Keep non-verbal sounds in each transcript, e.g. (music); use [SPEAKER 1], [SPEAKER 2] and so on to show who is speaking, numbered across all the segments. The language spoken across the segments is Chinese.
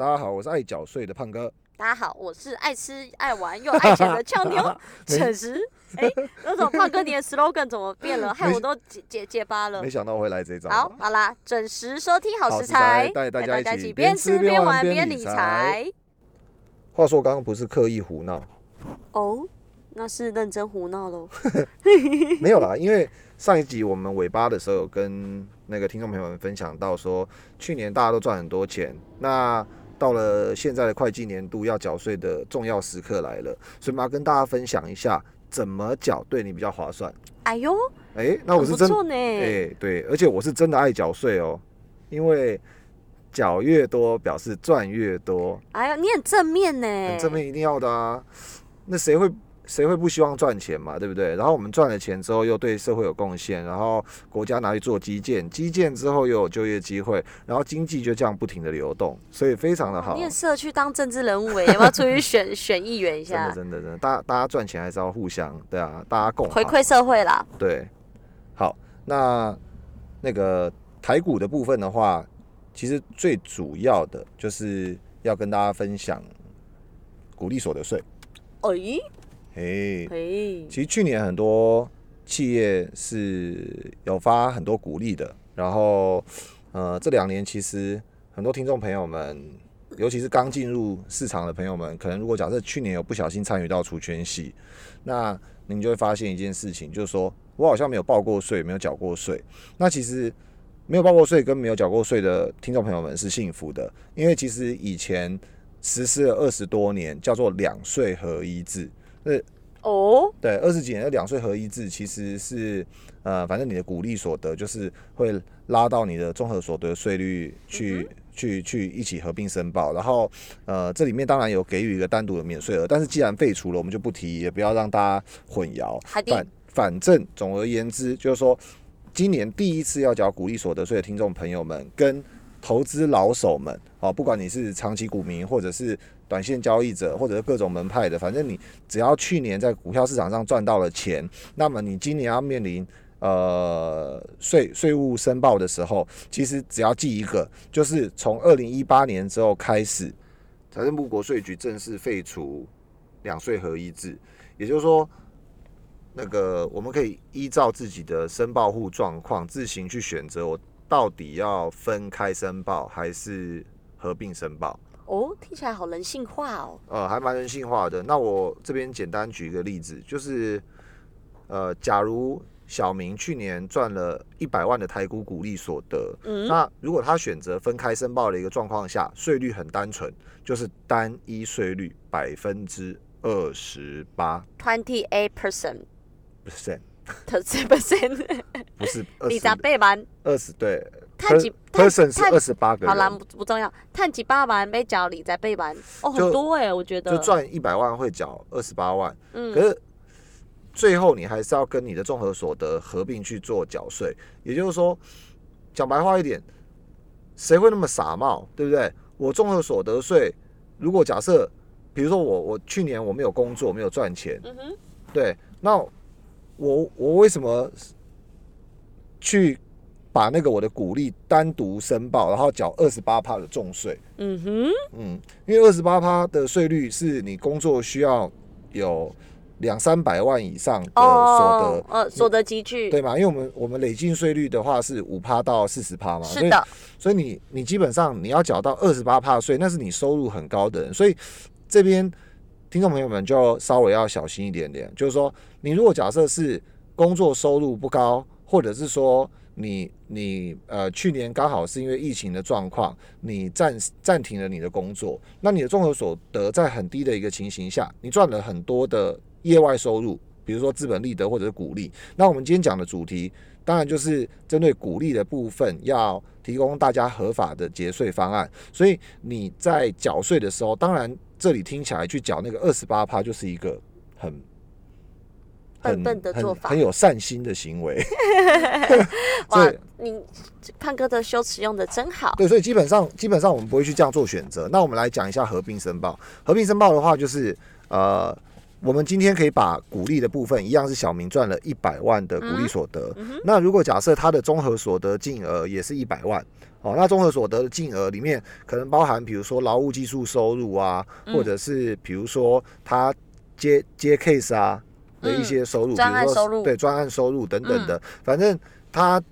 [SPEAKER 1] 大家好，我是爱缴税的胖哥。
[SPEAKER 2] 大家好，我是爱吃爱玩又爱钱的俏妞，(laughs) 准时。哎，那种胖哥，你的 slogan 怎么变了？害我都结结结巴了。
[SPEAKER 1] 没想到会来这招。
[SPEAKER 2] 好，好啦，准时收听好食材，
[SPEAKER 1] 带大家一起
[SPEAKER 2] 边吃边玩边理财。
[SPEAKER 1] 话说，刚刚不是刻意胡闹？
[SPEAKER 2] 哦，那是认真胡闹喽。(laughs)
[SPEAKER 1] 没有啦，因为上一集我们尾巴的时候有跟那个听众朋友们分享到说，去年大家都赚很多钱，那到了现在的会计年度要缴税的重要时刻来了，所以我们要跟大家分享一下怎么缴对你比较划算。
[SPEAKER 2] 哎呦，
[SPEAKER 1] 哎，那我是真
[SPEAKER 2] 的，
[SPEAKER 1] 哎，对，而且我是真的爱缴税哦，因为缴越多表示赚越多。
[SPEAKER 2] 哎呀，你很正面呢，
[SPEAKER 1] 很正面一定要的啊，那谁会？谁会不希望赚钱嘛，对不对？然后我们赚了钱之后，又对社会有贡献，然后国家拿去做基建，基建之后又有就业机会，然后经济就这样不停的流动，所以非常的好。
[SPEAKER 2] 你很适合去当政治人物，要不要出去选选议员一下？(laughs)
[SPEAKER 1] 真的真的真的，大家大家赚钱还是要互相，对啊，大家共
[SPEAKER 2] 回馈社会啦。
[SPEAKER 1] 对，好，那那个台股的部分的话，其实最主要的就是要跟大家分享股利所得税。
[SPEAKER 2] 哎。
[SPEAKER 1] 哎，其实去年很多企业是有发很多鼓励的，然后呃，这两年其实很多听众朋友们，尤其是刚进入市场的朋友们，可能如果假设去年有不小心参与到除权系，那您就会发现一件事情，就是说我好像没有报过税，没有缴过税。那其实没有报过税跟没有缴过税的听众朋友们是幸福的，因为其实以前实施了二十多年，叫做两税合一制。是
[SPEAKER 2] 哦，
[SPEAKER 1] 对，二十几年的两税合一制其实是，呃，反正你的股利所得就是会拉到你的综合所得税率去，去，去一起合并申报。然后，呃，这里面当然有给予一个单独的免税额，但是既然废除了，我们就不提，也不要让大家混淆。反反正总而言之，就是说，今年第一次要缴股利所得税的听众朋友们，跟投资老手们，哦，不管你是长期股民或者是。短线交易者或者是各种门派的，反正你只要去年在股票市场上赚到了钱，那么你今年要面临呃税税务申报的时候，其实只要记一个，就是从二零一八年之后开始，财政部国税局正式废除两税合一制，也就是说，那个我们可以依照自己的申报户状况自行去选择，我到底要分开申报还是合并申报。
[SPEAKER 2] 哦，听起来好人性化哦。
[SPEAKER 1] 呃，还蛮人性化的。那我这边简单举一个例子，就是，呃，假如小明去年赚了一百万的台股股利所得，嗯，那如果他选择分开申报的一个状况下，税率很单纯，就是单一税率百分之二十八
[SPEAKER 2] ，twenty eight percent
[SPEAKER 1] percent，thirty
[SPEAKER 2] percent，(laughs)
[SPEAKER 1] 不是 (laughs)
[SPEAKER 2] 二十倍万，
[SPEAKER 1] 二十对。碳几 person 是二十八个，
[SPEAKER 2] 好啦，不重要。碳几八万被缴理再背完，哦，很多哎，我觉得。
[SPEAKER 1] 就赚一百万会缴二十八万，嗯，可是最后你还是要跟你的综合所得合并去做缴税。也就是说，讲白话一点，谁会那么傻帽，对不对？我综合所得税，如果假设，比如说我我去年我没有工作，没有赚钱，嗯哼，对，那我我为什么去？把那个我的股利单独申报，然后缴二十八趴的重税。嗯哼，嗯，因为二十八趴的税率是你工作需要有两三百万以上的所得，
[SPEAKER 2] 呃，所得集聚，
[SPEAKER 1] 对吗？因为我们我们累进税率的话是五趴到四十趴嘛，
[SPEAKER 2] 是的，
[SPEAKER 1] 所以你你基本上你要缴到二十八趴税，那是你收入很高的人，所以这边听众朋友们就稍微要小心一点点，就是说你如果假设是工作收入不高，或者是说。你你呃，去年刚好是因为疫情的状况，你暂暂停了你的工作，那你的综合所得在很低的一个情形下，你赚了很多的业外收入，比如说资本利得或者是股利。那我们今天讲的主题，当然就是针对股利的部分，要提供大家合法的节税方案。所以你在缴税的时候，当然这里听起来去缴那个二十八趴，就是一个很。
[SPEAKER 2] 笨笨的做法，
[SPEAKER 1] 很有善心的行为。(laughs)
[SPEAKER 2] 哇，你胖哥的修辞用的真好。
[SPEAKER 1] 对，所以基本上基本上我们不会去这样做选择。那我们来讲一下合并申报。合并申报的话，就是呃，我们今天可以把股利的部分一样是小明赚了一百万的股利所得。那如果假设他的综合所得净额也是一百万，哦，那综合所得的净额里面可能包含比如说劳务技术收入啊，或者是比如说他接接 case 啊的一些收入，
[SPEAKER 2] 专案
[SPEAKER 1] 比如
[SPEAKER 2] 收入
[SPEAKER 1] 说对专案收入等等的，反正他。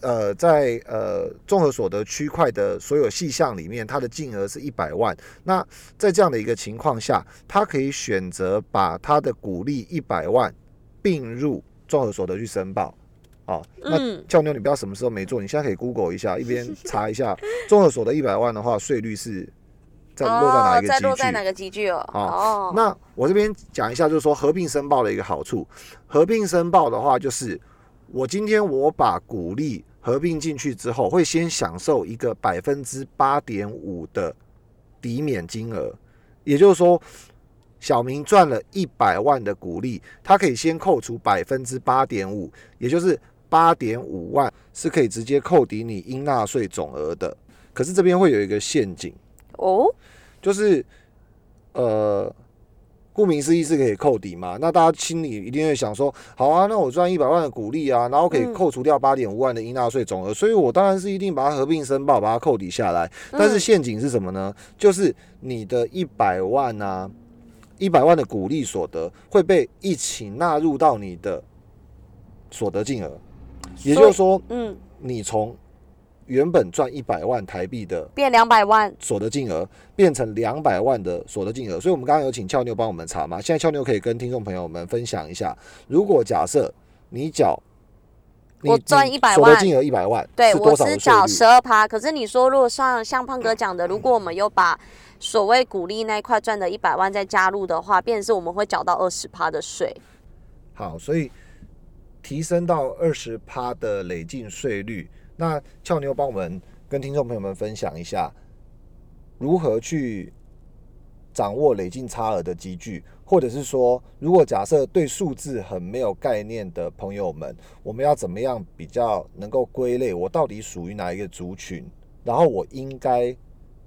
[SPEAKER 1] 呃，在呃综合所得区块的所有细项里面，他的净额是一百万。那在这样的一个情况下，他可以选择把他的股利一百万并入综合所得去申报。啊，那
[SPEAKER 2] 嗯
[SPEAKER 1] 俏妞，你不要什么时候没做，你现在可以 Google 一下，一边查一下综合所得一百万的话，税率是在落在哪一个
[SPEAKER 2] 哦在
[SPEAKER 1] 集聚？
[SPEAKER 2] 落在哪个集聚哦？哦，
[SPEAKER 1] 那我这边讲一下，就是说合并申报的一个好处。合并申报的话，就是我今天我把股利合并进去之后，会先享受一个百分之八点五的抵免金额，也就是说，小明赚了一百万的股利，他可以先扣除百分之八点五，也就是八点五万是可以直接扣抵你应纳税总额的。可是这边会有一个陷阱。
[SPEAKER 2] 哦，
[SPEAKER 1] 就是呃，顾名思义是可以扣抵嘛。那大家心里一定会想说，好啊，那我赚一百万的股利啊，然后可以
[SPEAKER 2] 嗯
[SPEAKER 1] 扣除掉八点五万的应纳税总额，所以我当然是一定把它合并申报，把它扣抵下来。但是
[SPEAKER 2] 嗯
[SPEAKER 1] 陷阱是什么呢？就是你的一百万啊，一百万的股利所得会被一起纳入到你的所得金额，也就是说，
[SPEAKER 2] 嗯，
[SPEAKER 1] 你从原本赚一百万台币的
[SPEAKER 2] 变两百万，
[SPEAKER 1] 所得金额变成两百万的所得金额，所以我们刚刚有请俏妞帮我们查嘛，现在俏妞可以跟听众朋友们分享一下，如果假设你缴，你
[SPEAKER 2] 我赚
[SPEAKER 1] 你
[SPEAKER 2] 100万
[SPEAKER 1] 所得金额一百万，
[SPEAKER 2] 对我
[SPEAKER 1] 是多少的税
[SPEAKER 2] 是缴？十二趴。可是你说，如果像像胖哥讲的，如果我们有把所谓股利那一块赚的一百万再加入的话，变成是我们会缴到二十趴的税。
[SPEAKER 1] 好，所以提升到二十趴的累进税率，那俏妞帮我们跟听众朋友们分享一下，如何去掌握累进差额的积聚，或者是说，如果假设对数字很没有概念的朋友们，我们要怎么样比较能够归类我到底属于哪一个族群，然后我应该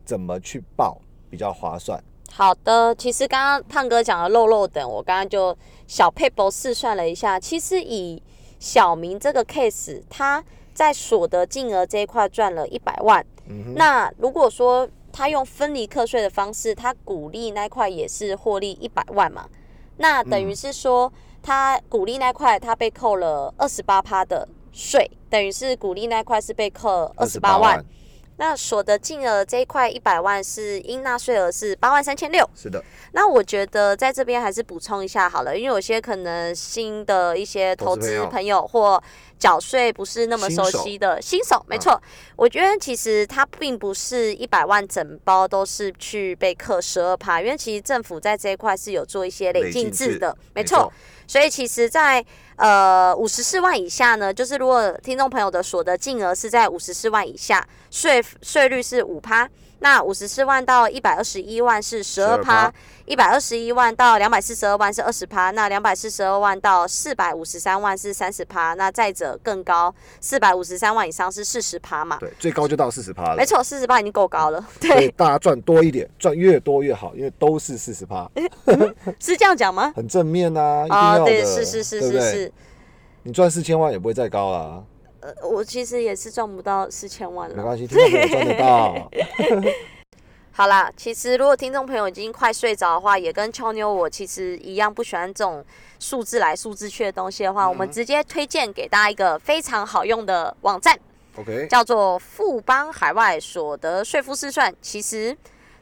[SPEAKER 1] 怎么去报比较划算？
[SPEAKER 2] 好的，其实刚刚胖哥讲的漏漏等，我刚刚就小配博试算了一下，其实以小明这个 case，他在所得金额这一块赚了一百万。
[SPEAKER 1] 嗯，
[SPEAKER 2] 那如果说他用分离课税的方式，他鼓励那一块也是获利一百万嘛，那等于是说他鼓励那块他被扣了二十八趴的税，等于是鼓励那块是被扣二十八万。，那所得金额这一块一百万是应纳税额是八万三千六。
[SPEAKER 1] 是的，
[SPEAKER 2] 那我觉得在这边还是补充一下好了，因为有些可能新的一些投资
[SPEAKER 1] 朋友
[SPEAKER 2] 或缴税不是那么熟悉的新手，没错，我觉得其实它并不是一百万整包都是去被课十二趴，因为其实政府在这一块是有做一些累进制的，没错。，所以其实在，呃五十四万以下呢，就是如果听众朋友的所得金额是在五十四万以下，税税率是五趴。那五十四万到一百二十一万是十二趴，一百二十一万到两百四十二万是二十趴，那两百四十二万到四百五十三万是三十趴，那再者更高，四百五十三万以上是四十趴嘛？
[SPEAKER 1] 对，最高就到四十趴了，
[SPEAKER 2] 没错，四十趴已经够高了。
[SPEAKER 1] 所以
[SPEAKER 2] 对，
[SPEAKER 1] 大家赚多一点，赚越多越好，因为都是四十趴，(laughs)
[SPEAKER 2] 是这样讲吗？
[SPEAKER 1] 很正面呐、一定
[SPEAKER 2] 啊、
[SPEAKER 1] 要的，
[SPEAKER 2] 对，是是是是是。
[SPEAKER 1] 你赚四千万也不会再高啦，
[SPEAKER 2] 呃，我其实也是赚不到四千万了。
[SPEAKER 1] 没关系，听众朋友赚得到，(laughs)
[SPEAKER 2] 好啦，其实如果听众朋友已经快睡着的话，也跟秋妞我其实一样不喜欢这种数字来数字去的东西的话，我们直接推荐给大家一个非常好用的网站
[SPEAKER 1] ，OK，
[SPEAKER 2] 叫做富邦海外所得税负试算。其实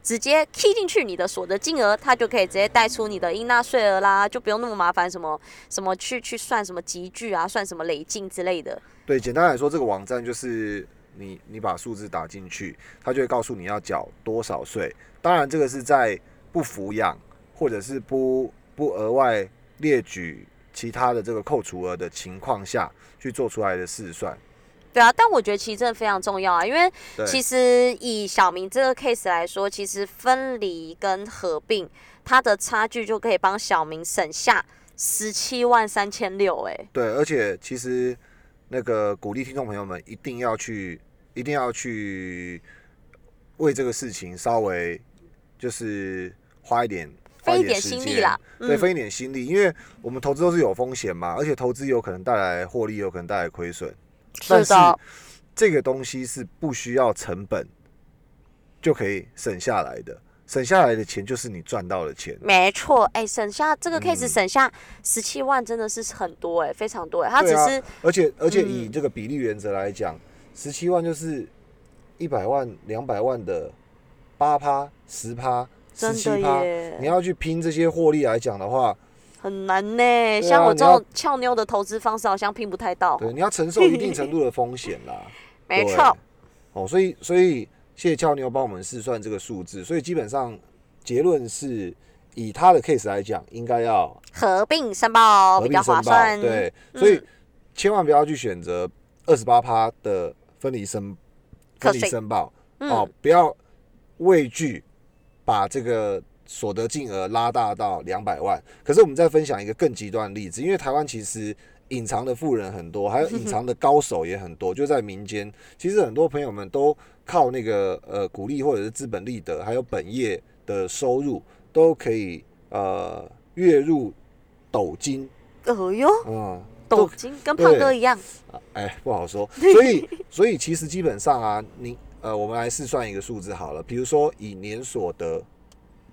[SPEAKER 2] 直接 key 进去你的所得金额，它就可以直接带出你的应纳税额啦，就不用那么麻烦什么什么去去算什么集聚啊，算什么累进之类的。
[SPEAKER 1] 对，简单来说，这个网站就是你你把数字打进去，它就会告诉你要缴多少税。当然，这个是在不抚养或者是不不额外列举其他的这个扣除额的情况下去做出来的试算。
[SPEAKER 2] 对啊，但我觉得其实真的非常重要啊，因为，其实以小明这个 case 来说，其实分离跟合并，它的差距就可以帮小明省下十七万三千六。哎，
[SPEAKER 1] 对，而且其实那个鼓励听众朋友们一定要去，一定要去为这个事情稍微就是花一点花
[SPEAKER 2] 费一点心力啦，
[SPEAKER 1] 对，
[SPEAKER 2] 嗯。
[SPEAKER 1] 费一点心力，因为我们投资都是有风险嘛，而且投资有可能带来获利，有可能带来亏损。但是这个东西是不需要成本就可以省下来的，省下来的钱就是你赚到的钱。
[SPEAKER 2] 没错，哎、省下这个 case
[SPEAKER 1] 嗯
[SPEAKER 2] 省下十七万真的是很多哎、非常多哎、他只是
[SPEAKER 1] 而且而且以
[SPEAKER 2] 嗯
[SPEAKER 1] 这个比例原则来讲，十七万就是一百万、两百万的八趴、十趴、十七趴。你要去拼这些获利来讲的话，
[SPEAKER 2] 很难呢、像我这种俏妞的投资方式，好像拼不太到。
[SPEAKER 1] 对，你要承受一定程度的风险啦。对 (laughs)
[SPEAKER 2] 没错，
[SPEAKER 1] 哦，所以所以谢谢俏妞帮我们试算这个数字，所以基本上结论是以他的 case 来讲，应该要
[SPEAKER 2] 合并申报
[SPEAKER 1] 合
[SPEAKER 2] 比较
[SPEAKER 1] 并申报，
[SPEAKER 2] 划算。
[SPEAKER 1] 对，所以
[SPEAKER 2] 嗯
[SPEAKER 1] 千万不要去选择二十八趴的分离申分离申报
[SPEAKER 2] 嗯
[SPEAKER 1] 哦，不要畏惧把这个所得金额拉大到两百万。可是我们再分享一个更极端的例子，因为台湾其实隐藏的富人很多，还有 (laughs) 隐藏的高手也很多，就在民间。其实很多朋友们都靠那个呃股利或者是资本利得，还有本业的收入，都可以呃月入斗金，
[SPEAKER 2] 哦哟，
[SPEAKER 1] 嗯，
[SPEAKER 2] 斗金跟胖哥一样，
[SPEAKER 1] 哎，不好说。(laughs) 所以，所以其实基本上啊，你呃，我们来试算一个数字好了，比如说以年所得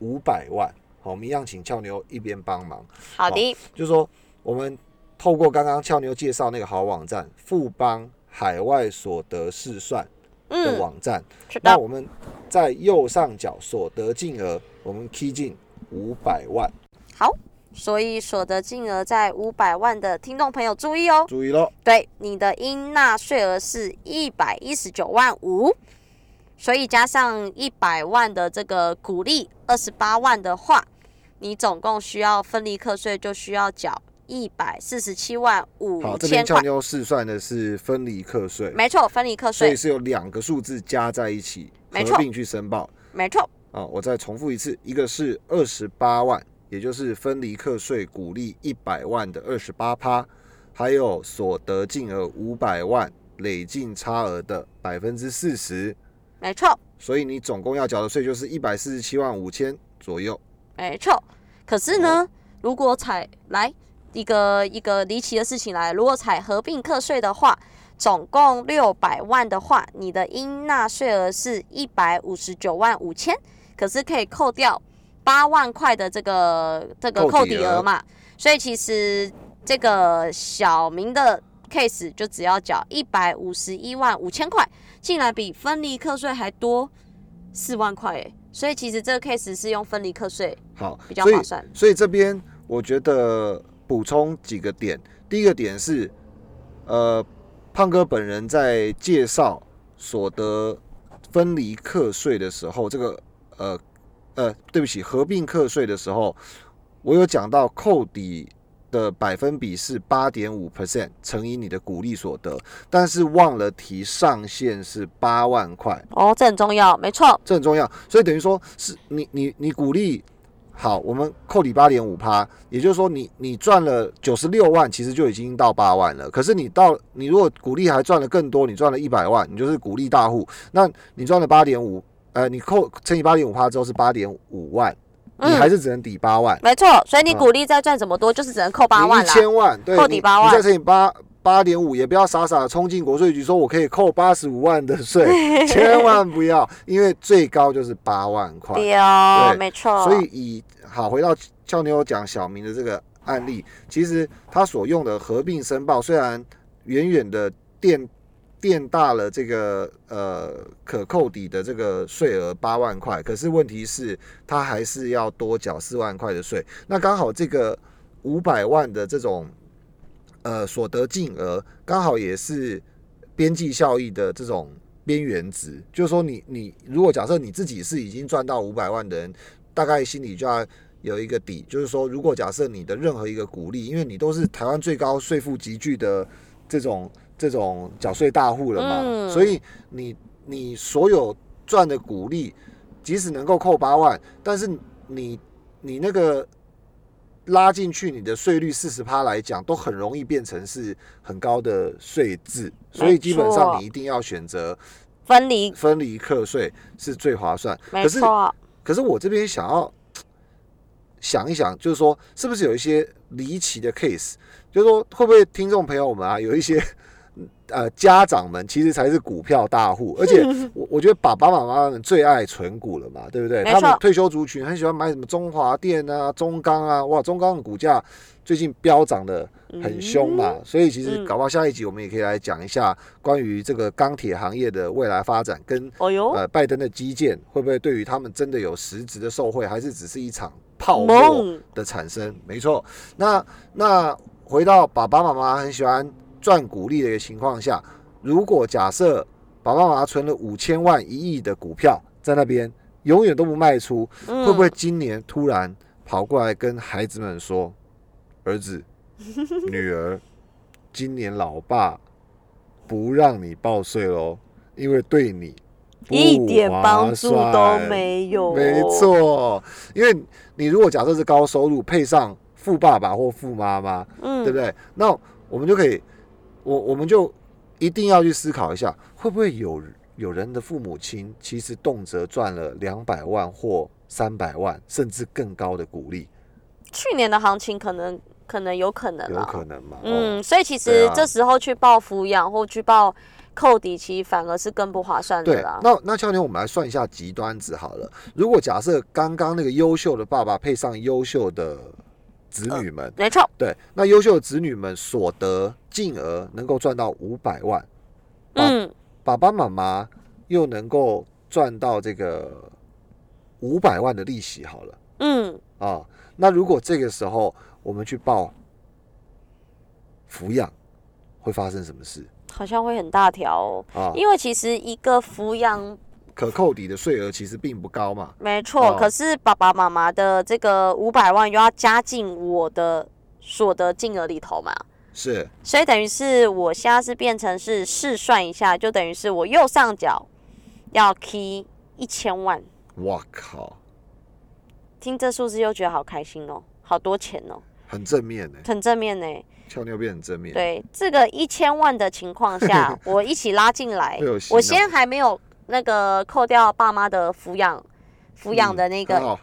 [SPEAKER 1] 五百万，好，我们一样请俏妞一边帮忙，
[SPEAKER 2] 好的，
[SPEAKER 1] 就是说我们透过刚刚俏妞介绍那个好网站富邦海外所得试算的
[SPEAKER 2] 嗯，
[SPEAKER 1] 网站，那我们在右上角所得金额，我们 key 进五百万，
[SPEAKER 2] 好。所以所得金额在五百万的听众朋友注意哦，
[SPEAKER 1] 注意喽，
[SPEAKER 2] 对，你的应纳税额是一百一十九万五，所以加上一百万的这个鼓励二十八万的话，你总共需要分离课税就需要缴一百四十七万五
[SPEAKER 1] 好，这
[SPEAKER 2] 千块。
[SPEAKER 1] 边俏妞试算的是分离课税，
[SPEAKER 2] 没错，分离课税，
[SPEAKER 1] 所以是有两个数字加在一起合并去申报。
[SPEAKER 2] 没错，
[SPEAKER 1] 啊，我再重复一次，一个是二十八万，也就是分离课税股利一百万的二十八趴，还有所得净额五百万累进差额的百分之四十，
[SPEAKER 2] 没错，
[SPEAKER 1] 所以你总共要缴的税就是一百四十七万五千左右。
[SPEAKER 2] 没错。可是呢，如果采来一个一个离奇的事情来，如果采合并课税的话，总共六百万的话，你的应纳税额是一百五十九万五千，可是可以扣掉八万块的这个这个扣
[SPEAKER 1] 扣抵额
[SPEAKER 2] 嘛，所以其实这个小明的 case 就只要缴一百五十一万五千块，竟然比分离课税还多四万块诶，所以其实这个 case 是用分离课税
[SPEAKER 1] 好，
[SPEAKER 2] 比较划算。
[SPEAKER 1] 所以这边我觉得补充几个点，第一个点是，呃，胖哥本人在介绍所得分离课税的时候，这个呃呃，对不起，合并课税的时候，我有讲到扣抵的百分比是八点五 percent 乘以你的股利所得，但是忘了提上限是八万块。
[SPEAKER 2] 哦，这很重要，没错，
[SPEAKER 1] 这很重要。所以等于说是你你你鼓励好，我们扣你八点五趴，也就是说你你赚了九十六万，其实就已经到八万了。可是你到你如果鼓励还赚了更多，你赚了一百万，你就是鼓励大户，那你赚了八点五，呃，你扣乘以八点五趴之后是八点五万，你
[SPEAKER 2] 嗯
[SPEAKER 1] 还是只能抵八万。
[SPEAKER 2] 没错，所以你
[SPEAKER 1] 嗯
[SPEAKER 2] 鼓励再赚怎么多，就是只能扣八万
[SPEAKER 1] 你一
[SPEAKER 2] 啦。
[SPEAKER 1] 千万，对，
[SPEAKER 2] 扣抵八万
[SPEAKER 1] 你再乘以八八点五，也不要傻傻的冲进国税局说我可以扣八十五万的税，(laughs) 千万不要，因为最高就是八万块。
[SPEAKER 2] 对哦，
[SPEAKER 1] 对
[SPEAKER 2] 没错。
[SPEAKER 1] 所以以好回到俏妞讲小明的这个案例，其实他所用的合并申报虽然远远的垫垫大了这个呃可扣抵的这个税额八万块，可是问题是他还是要多缴四万块的税。那刚好这个五百万的这种呃所得净额，刚好也是边际效益的这种边缘值，就是说你你如果假设你自己是已经赚到五百万的人，大概心里就要有一个底，就是说如果假设你的任何一个股利，因为你都是台湾最高税负集聚的这种这种缴税大户了嘛，
[SPEAKER 2] 嗯。
[SPEAKER 1] 所以你你所有赚的股利，即使能够扣八万，但是你你那个拉进去你的税率四十趴来讲，都很容易变成是很高的税制，所以基本上你一定要选择
[SPEAKER 2] 分离，
[SPEAKER 1] 分离课税是最划算。
[SPEAKER 2] 没
[SPEAKER 1] 可是
[SPEAKER 2] 错，
[SPEAKER 1] 可是我这边想要想一想，就是说是不是有一些离奇的 case，就是说会不会听众朋友们啊，有一些呃家长们其实才是股票大户，(laughs) 而且我我觉得爸爸妈妈们最爱存股了嘛，对不对？他们退休族群很喜欢买什么中华电啊、中钢啊，哇，中钢的股价最近飙涨的很凶嘛，所以其实
[SPEAKER 2] 嗯
[SPEAKER 1] 搞不好下一集我们也可以来讲一下关于这个钢铁行业的未来发展跟
[SPEAKER 2] 哦哟，
[SPEAKER 1] 呃，拜登的基建会不会对于他们真的有实质的受惠，还是只是一场泡沫的产生？没错。那那回到爸爸妈妈很喜欢赚股利的一个情况下，如果假设爸爸妈妈存了五千万、一亿的股票在那边，永远都不卖出，
[SPEAKER 2] 嗯
[SPEAKER 1] 会不会今年突然跑过来跟孩子们说：“儿子、(laughs) 女儿，今年老爸不让你报税喽，因为对你
[SPEAKER 2] 一点
[SPEAKER 1] 划
[SPEAKER 2] 帮助都
[SPEAKER 1] 算
[SPEAKER 2] 没有？
[SPEAKER 1] 没，错，因为你如果假设是高收入，配上富爸爸或富妈妈，
[SPEAKER 2] 嗯，
[SPEAKER 1] 对不对？那我们就可以，我我们就一定要去思考一下，会不会有有人的父母亲其实动辄赚了两百万或三百万，甚至更高的股利，
[SPEAKER 2] 去年的行情可能可能有可能
[SPEAKER 1] 有，可能嘛？哦，
[SPEAKER 2] 嗯，所以其实这时候去报抚养或去报扣底期反而是更不划算的
[SPEAKER 1] 对
[SPEAKER 2] 啦，。
[SPEAKER 1] 那那教练，我们来算一下极端值好了。如果假设刚刚那个优秀的爸爸配上优秀的子女们，
[SPEAKER 2] 没错，
[SPEAKER 1] 对，那优秀的子女们所得净额能够赚到五百万，啊
[SPEAKER 2] 嗯，
[SPEAKER 1] 爸爸妈妈又能够赚到这个五百万的利息，好了
[SPEAKER 2] 嗯，
[SPEAKER 1] 啊。那如果这个时候我们去报抚养，会发生什么事？
[SPEAKER 2] 好像会很大条哦，
[SPEAKER 1] 啊？
[SPEAKER 2] 因为其实一个抚养
[SPEAKER 1] 可扣抵的税额其实并不高嘛。
[SPEAKER 2] 没错，
[SPEAKER 1] 哦。
[SPEAKER 2] 可是爸爸妈妈的这个五百万又要加进我的所得金额里头嘛，
[SPEAKER 1] 是，
[SPEAKER 2] 所以等于是我现在是变成是试算一下，就等于是我右上角要 key 一千万，
[SPEAKER 1] 哇靠，
[SPEAKER 2] 听这数字又觉得好开心哦，好多钱哦，
[SPEAKER 1] 很正面呢，
[SPEAKER 2] 很正面呢。
[SPEAKER 1] 俏妞变很正面。，
[SPEAKER 2] 对这个一千万的情况下，(laughs) 我一起拉进来我先还没有那个扣掉爸妈的抚养抚养的那个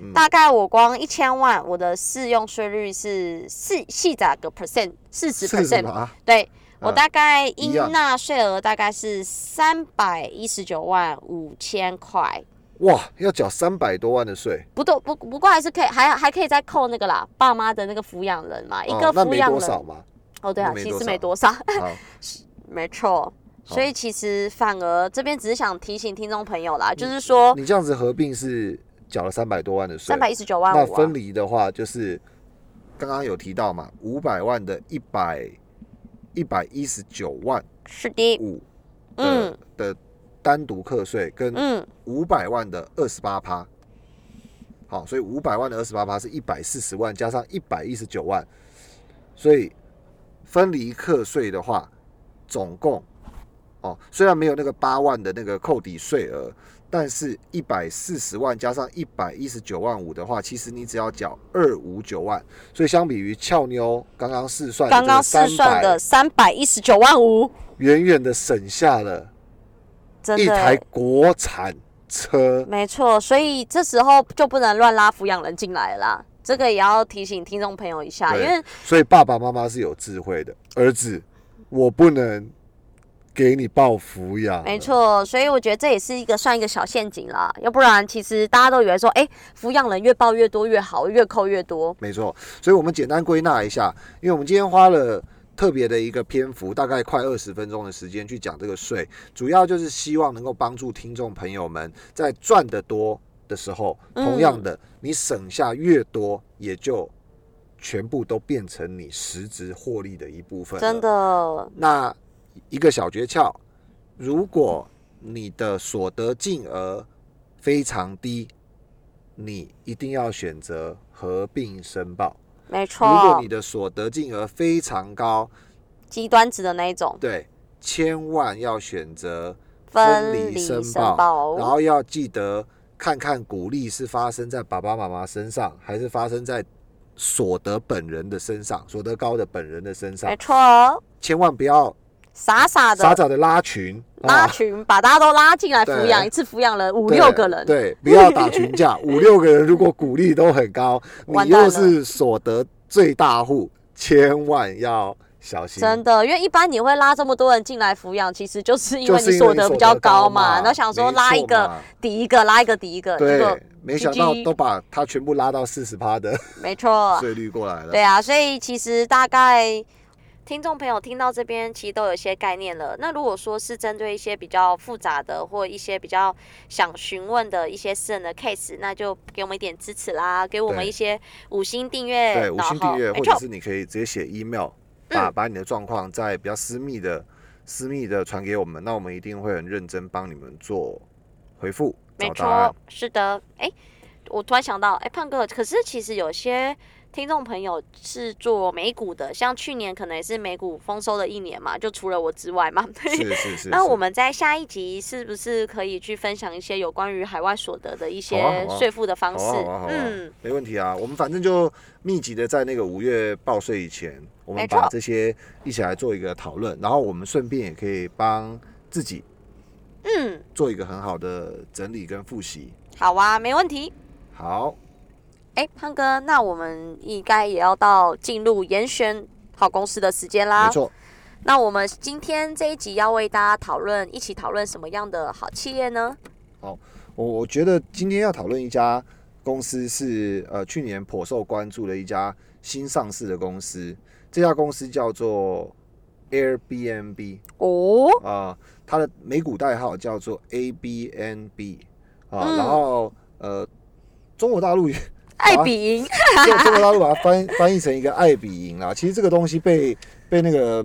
[SPEAKER 1] 嗯。
[SPEAKER 2] 大概我光一千万，我的适用税率是四细咋个 percent，四十 percent？对我
[SPEAKER 1] 啊。
[SPEAKER 2] 大概应纳税额大概是三百一十九万五千块，
[SPEAKER 1] 哇，要缴三百多万的税，
[SPEAKER 2] 不多不不过还是可以，还还可以再扣那个啦，爸妈的那个抚养人嘛，一个抚养人。
[SPEAKER 1] 多少嘛。
[SPEAKER 2] 哦，对啊，其实没多少，
[SPEAKER 1] 好，(laughs)
[SPEAKER 2] 没错。
[SPEAKER 1] 好
[SPEAKER 2] 所以其实反而这边只是想提醒听众朋友啦，就是说
[SPEAKER 1] 你这样子合并是缴了三百多万的税，
[SPEAKER 2] 三百一十九万
[SPEAKER 1] 那分离的话，就是刚刚有提到嘛，五百万的一百一百一十九万
[SPEAKER 2] 是的，
[SPEAKER 1] 五的、
[SPEAKER 2] 嗯。
[SPEAKER 1] 的单独课税，跟
[SPEAKER 2] 嗯，
[SPEAKER 1] 五百万的二十八趴。好，所以五百万的二十八趴是一百四十万加上一百一十九万，所以分离课税的话，总共哦，虽然没有那个八万的那个扣抵税额，但是一百四十万加上一百一十九万五的话，其实你只要缴二五九万，所以相比于俏妞刚刚试算
[SPEAKER 2] 刚刚试算的三百一十九万五，
[SPEAKER 1] 远远的省下了一台
[SPEAKER 2] 的
[SPEAKER 1] 国产车。
[SPEAKER 2] 没错，所以这时候就不能乱拉抚养人进来了啦。这个也要提醒听众朋友一下，因
[SPEAKER 1] 对
[SPEAKER 2] 为
[SPEAKER 1] 所以爸爸妈妈是有智慧的，儿子，我不能给你报抚养。
[SPEAKER 2] 没，错，所以我觉得这也是一个算一个小陷阱啦。要不然，其实大家都以为说，哎、抚养人越报越多越好，越扣越多。
[SPEAKER 1] 没错。所以我们简单归纳一下，因为我们今天花了。特别的一个篇幅，大概快二十分钟的时间去讲这个税，主要就是希望能够帮助听众朋友们在赚得多的时候，
[SPEAKER 2] 嗯
[SPEAKER 1] 同样的，你省下越多，也就全部都变成你实质获利的一部分。
[SPEAKER 2] 真。的，
[SPEAKER 1] 那一个小诀窍，如果你的所得净额非常低，你一定要选择合并申报。
[SPEAKER 2] 没错。
[SPEAKER 1] 如果你，的所得净额非常高，
[SPEAKER 2] 极端值的那一种。
[SPEAKER 1] 对，千万要选择
[SPEAKER 2] 分
[SPEAKER 1] 离
[SPEAKER 2] 申
[SPEAKER 1] 报，然后要记得看看鼓励是发生在爸爸妈妈身上，还是发生在所得本人的身上，所得高的本人的身上。
[SPEAKER 2] 没，错，
[SPEAKER 1] 千万不要
[SPEAKER 2] 傻傻的
[SPEAKER 1] 傻傻的拉群，
[SPEAKER 2] 拉群把大家都拉进来抚养，一次抚养了五六个人。
[SPEAKER 1] 对，不要打群架，(laughs) 五六个人如果股利都很高，你又是所得最大户，千万要小心。
[SPEAKER 2] 真的，因为一般你会拉这么多人进来抚养，其实就是因为你所得比较高嘛。然后想说拉一个抵一个，拉一个抵一个，
[SPEAKER 1] 对，没想到都把它全部拉到四十趴的，
[SPEAKER 2] 没错，
[SPEAKER 1] 税率过来了。
[SPEAKER 2] 对啊，所以其实大概。听众朋友听到这边，其实都有一些概念了。那如果说是针对一些比较复杂的，或一些比较想询问的一些私人的 case，那就给我们一点支持啦，给我们一些五星订阅。
[SPEAKER 1] 对，五星订阅，或者是你可以直接写 email，把把你的状况在比较私密的、私密的传给我们，那我们一定会很认真帮你们做回复。
[SPEAKER 2] 没错，是的。哎，我突然想到，哎，胖哥，可是其实有些。听众朋友是做美股的，像去年可能也是美股丰收的一年嘛，就除了我之外嘛。
[SPEAKER 1] 是 (laughs) 是是。
[SPEAKER 2] 那我们在下一集是不是可以去分享一些有关于海外所得的一些税负的方式？
[SPEAKER 1] 嗯，没问题啊。我们反正就密集的在那个五月报税以前，我们把这些一起来做一个讨论，然后我们顺便也可以帮自己，嗯，做一个很好的整理跟复习。
[SPEAKER 2] 好啊，没问题。
[SPEAKER 1] 好。
[SPEAKER 2] 哎，胖哥，那我们应该也要到进入严选好公司的时间啦。
[SPEAKER 1] 没错。
[SPEAKER 2] 那我们今天这一集要为大家讨论，一起讨论什么样的好企业呢？
[SPEAKER 1] 好，我我觉得今天要讨论一家公司是呃去年颇受关注的一家新上市的公司，这家公司叫做 Airbnb。哦。啊，它的美股代号叫做 ABNB 啊，然后呃，中国大陆。
[SPEAKER 2] 爱比赢，(laughs)
[SPEAKER 1] 就中国大陆把它翻翻译成一个爱比赢啦。其实这个东西被被那个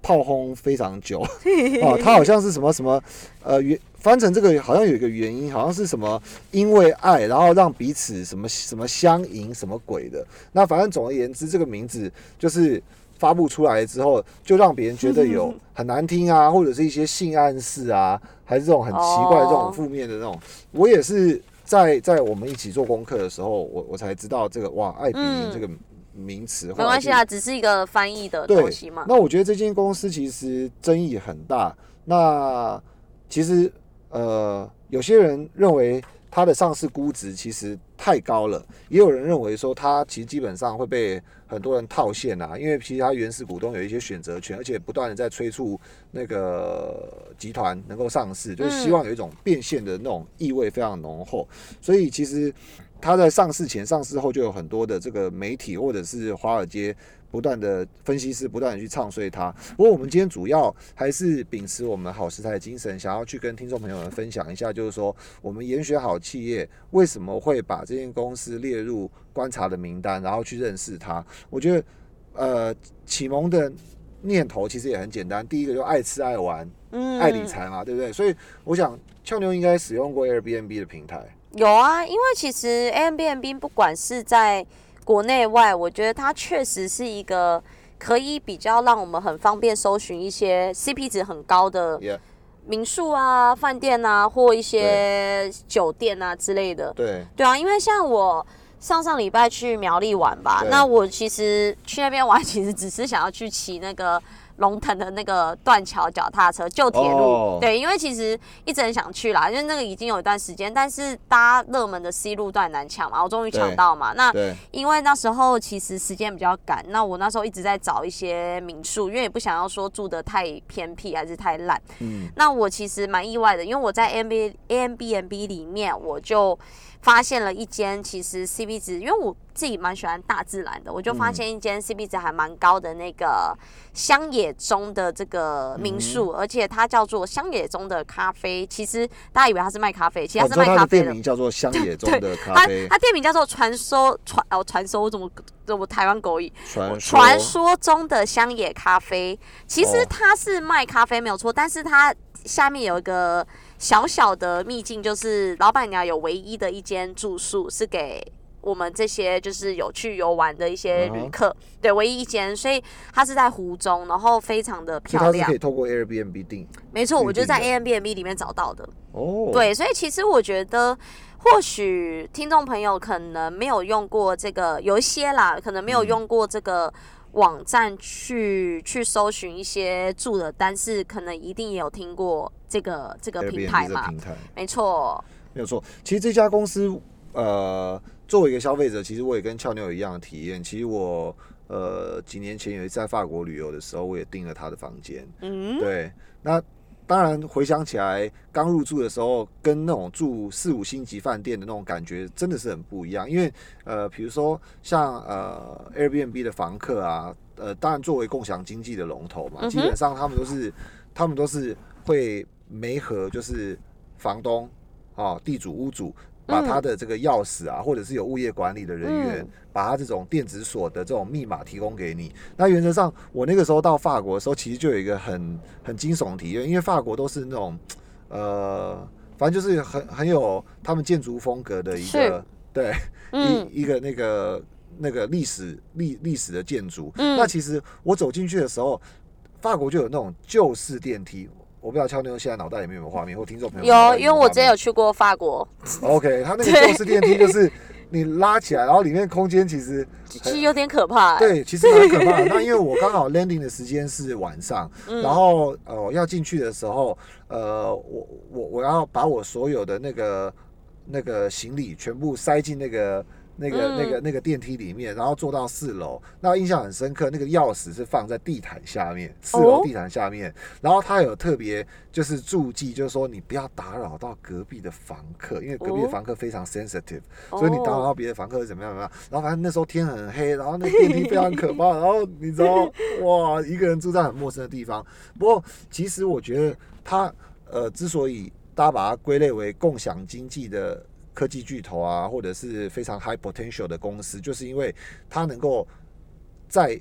[SPEAKER 1] 炮轰非常久啊，(laughs) 它好像是什么什么呃原翻成这个好像有一个原因，好像是什么因为爱，然后让彼此什么什么相迎什么鬼的。那反正总而言之，这个名字就是发布出来之后，就让别人觉得有很难听啊，或者是一些性暗示啊，还是这种很奇怪这种负面的那种。我也是。在在我们一起做功课的时候，我我才知道这个哇，爱彼迎这个名词。没
[SPEAKER 2] 关系啊，只是一个翻译的东西嘛。
[SPEAKER 1] 那我觉得这间公司其实争议很大。那其实呃，有些人认为。它的上市估值其实太高了，也有人认为说它其实基本上会被很多人套现啊，因为其实它原始股东有一些选择权，而且不断的在催促那个集团能够上市，就是希望有一种变现的那种意味非常浓厚，所以其实它在上市前、上市后就有很多的这个媒体或者是华尔街。不断的分析师不断的去唱衰它。不过我们今天主要还是秉持我们好食材的精神，想要去跟听众朋友们分享一下，就是说我们研学好企业为什么会把这间公司列入观察的名单，然后去认识它。我觉得，呃，启蒙的念头其实也很简单，第一个就爱吃爱玩，嗯，爱理财嘛，对不对？所以我想俏妞应该使用过 Airbnb 的平台。
[SPEAKER 2] 有啊，因为其实 Airbnb 不管是在国内外，我觉得它确实是一个可以比较让我们很方便搜寻一些 CP 值很高的民宿啊、饭店啊，或一些酒店啊之类的。
[SPEAKER 1] 对
[SPEAKER 2] 对啊，因为像我上上礼拜去苗栗玩吧，那我其实去那边玩，其实只是想要去骑那个。龙腾的那个断桥脚踏车旧铁路，对，因为其实一直很想去啦，因为那个已经有一段时间，但是搭热门的 C 路段难抢嘛，我终于抢到嘛。那因为那时候其实时间比较赶，那我那时候一直在找一些民宿，因为也不想要说住的太偏僻还是太烂。嗯，那我其实蛮意外的，因为我在 A M B A M B N B 里面我就。发现了一间其实 C B 值，因为我自己蛮喜欢大自然的，我就发现一间 C B 值还蛮高的那个乡野中的这个民宿，而且它叫做乡野中的咖啡。其实大家以为它是卖咖啡，其实它是卖咖啡
[SPEAKER 1] 的。店名叫做乡野中的咖啡。
[SPEAKER 2] 它店名叫做传说传哦传说我怎么怎么台湾狗语
[SPEAKER 1] 传
[SPEAKER 2] 传说中的乡野咖啡。其实它是卖咖啡没有错，但是它下面有一个。小小的秘境就是，老板娘有唯一的一间住宿是给我们这些就是有去游玩的一些旅客，对，唯一一间，所以它是在湖中，然后非常的漂亮。
[SPEAKER 1] 可以透过 Airbnb 订。
[SPEAKER 2] 没错，我就在 Airbnb 里面找到的。哦。对，所以其实我觉得，或许听众朋友可能没有用过这个，有一些啦，可能没有用过这个。网站去去搜寻一些住的，但是可能一定也有听过这个这个平台嘛？
[SPEAKER 1] 平台
[SPEAKER 2] 没错，
[SPEAKER 1] 没有错。其实这家公司，呃，作为一个消费者，其实我也跟俏妞有一样的体验。其实我呃几年前有一次在法国旅游的时候，我也订了他的房间。嗯，对，那。当然，回想起来，刚入住的时候，跟那种住四五星级饭店的那种感觉真的是很不一样。因为，呃，比如说像呃 Airbnb 的房客啊，呃，当然作为共享经济的龙头嘛，基本上他们都是，他们都是会媒合，就是房东啊、地主、屋主。把他的这个钥匙啊，或者是有物业管理的人员，把他这种电子锁的这种密码提供给你。那原则上，我那个时候到法国的时候，其实就有一个很很惊悚的体验，因为法国都是那种，呃，反正就是很很有他们建筑风格的一个，对，一一个那个那个历史历历史的建筑。那其实我走进去的时候，法国就有那种旧式电梯。我不知道俏妞现在脑袋里面有没有画面，或听众朋友
[SPEAKER 2] 有，因为我之前有去过法国。(laughs)
[SPEAKER 1] OK，它那个旧式电梯就是你拉起来，然后里面空间其实
[SPEAKER 2] 其实有点可怕。
[SPEAKER 1] 对，其实很可怕。(laughs) 那因为我刚好 landing 的时间是晚上，然后呃要进去的时候，呃我我我要把我所有的那个那个行李全部塞进那个。那个、那个、那个电梯里面，然后坐到四楼，那印象很深刻。那个钥匙是放在地毯下面，四楼地毯下面。然后他有特别就是注记，就是说你不要打扰到隔壁的房客，因为隔壁的房客非常 sensitive，所以你打扰到别的房客是怎么样怎么样。然后反正那时候天很黑，然后那电梯非常可怕。然后你知道，哇，一个人住在很陌生的地方。不过其实我觉得他呃，之所以大家把它归类为共享经济的。科技巨头啊，或者是非常 high potential 的公司，就是因为它能够在